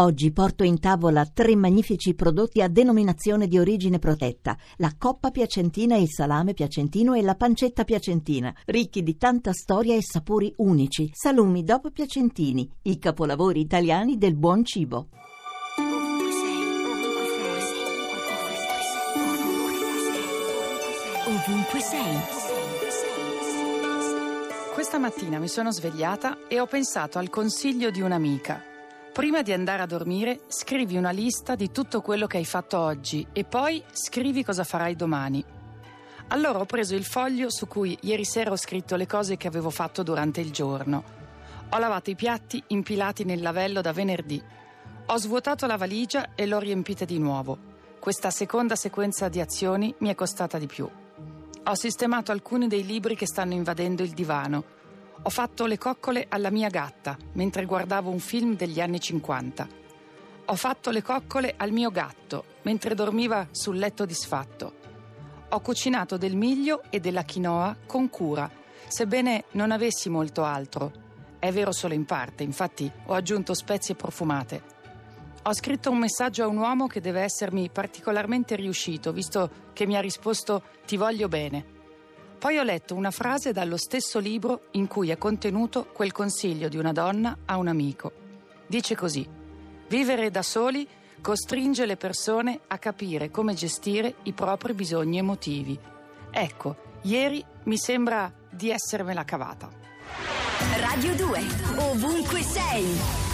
Oggi porto in tavola tre magnifici prodotti a denominazione di origine protetta: la coppa piacentina, il salame piacentino e la pancetta piacentina, ricchi di tanta storia e sapori unici. Salumi dopo piacentini, i capolavori italiani del buon cibo. Ovunque sei. Questa mattina mi sono svegliata e ho pensato al consiglio di un'amica. Prima di andare a dormire, scrivi una lista di tutto quello che hai fatto oggi e poi scrivi cosa farai domani. Allora ho preso il foglio su cui ieri sera ho scritto le cose che avevo fatto durante il giorno. Ho lavato i piatti impilati nel lavello da venerdì. Ho svuotato la valigia e l'ho riempita di nuovo. Questa seconda sequenza di azioni mi è costata di più. Ho sistemato alcuni dei libri che stanno invadendo il divano. Ho fatto le coccole alla mia gatta mentre guardavo un film degli anni 50. Ho fatto le coccole al mio gatto mentre dormiva sul letto disfatto. Ho cucinato del miglio e della quinoa con cura, sebbene non avessi molto altro. È vero solo in parte, infatti ho aggiunto spezie profumate. Ho scritto un messaggio a un uomo che deve essermi particolarmente riuscito, visto che mi ha risposto ti voglio bene. Poi ho letto una frase dallo stesso libro in cui è contenuto quel consiglio di una donna a un amico. Dice così: Vivere da soli costringe le persone a capire come gestire i propri bisogni emotivi. Ecco, ieri mi sembra di essermela cavata. Radio 2. Ovunque sei.